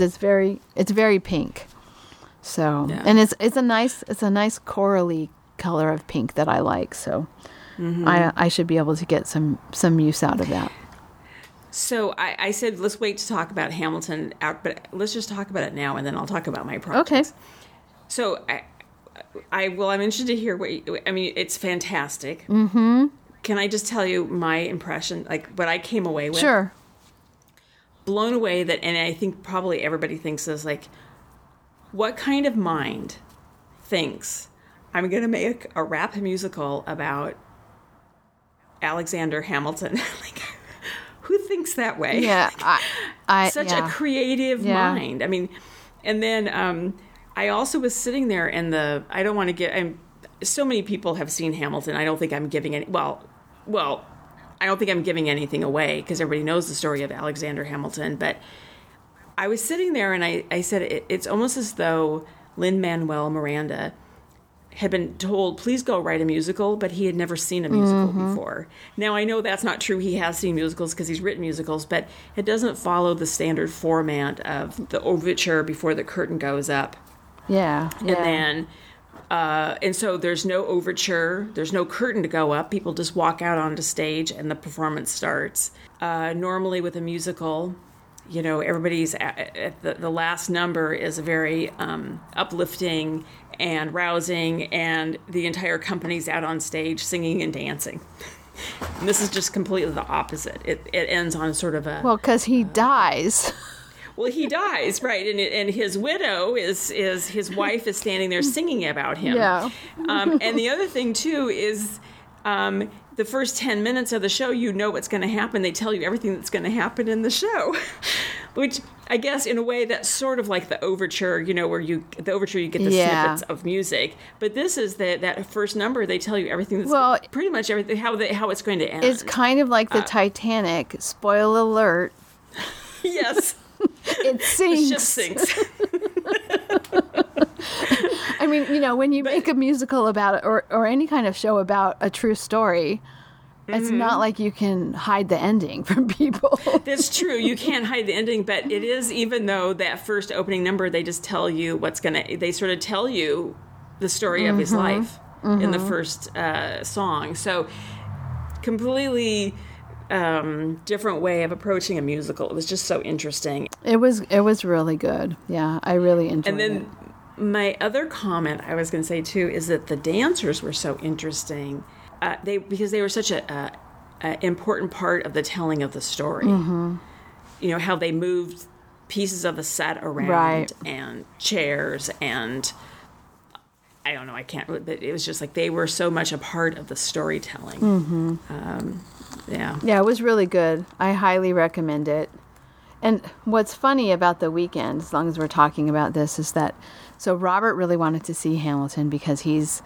it's very it's very pink. So Yeah. and it's it's a nice it's a nice corally color of pink that I like. So Mm-hmm. I I should be able to get some some use out of that. So I, I said let's wait to talk about Hamilton out, but let's just talk about it now, and then I'll talk about my projects. Okay. So I, I well, I'm interested to hear what you, I mean. It's fantastic. Mm-hmm. Can I just tell you my impression, like what I came away with? Sure. Blown away that and i think probably everybody thinks this like what kind of mind thinks i'm going to make a rap musical about alexander hamilton like who thinks that way Yeah. I, I such yeah. a creative Yeah. mind i mean and then um i also was sitting there and the i don't want to get i'm so many people have seen hamilton i don't think i'm giving any well well i don't think i'm giving anything away because everybody knows the story of alexander hamilton but i was sitting there and i, I said it, it's almost as though lin manuel miranda had been told please go write a musical but he had never seen a musical mm-hmm. before now i know that's not true he has seen musicals because he's written musicals but it doesn't follow the standard format of the overture before the curtain goes up yeah. and yeah. then uh, and so there's no overture there's no curtain to go up. People just walk out onto stage and the performance starts. Uh, normally with a musical you know everybody's at, at the, the last number is very um, uplifting and rousing and the entire company's out on stage singing and dancing. And this is just completely the opposite. It, it ends on sort of a well, because he dies. well, he dies, right? And and his widow is is his wife is standing there singing about him. Yeah. Um, and the other thing too is. Um, the first 10 minutes of the show, you know what's going to happen. They tell you everything that's going to happen in the show, which I guess in a way that's sort of like the overture, you know, where you, the overture, you get the Yeah. snippets of music. But this is the, that first number, they tell you everything that's Well, pretty much everything, how, they, how it's going to end. It's kind of like the Uh, Titanic. Spoil alert. yes. It The sinks. ship sinks. I mean, you know, when you make a musical about it or, or any kind of show about a true story, it's Mm-hmm. not like you can hide the ending from people. That's true. You can't hide the ending, but it is even though that first opening number, they just tell you what's gonna. They sort of tell you the story of his life in the first uh, song. So completely um, different way of approaching a musical. It was just so interesting. It was it was really good. Yeah, I really enjoyed it. And then it. my other comment I was going to say too is that the dancers were so interesting. Uh, they because they were such a, a, a important part of the telling of the story. Mm-hmm. You know how they moved pieces of the set around Right. and chairs and I don't know. I can't. But it was just like they were so much a part of the storytelling. Mm-hmm. Um, yeah. Yeah, it was really good. I highly recommend it. And what's funny about the weekend, as long as we're talking about this, is that so Robert really wanted to see Hamilton because he's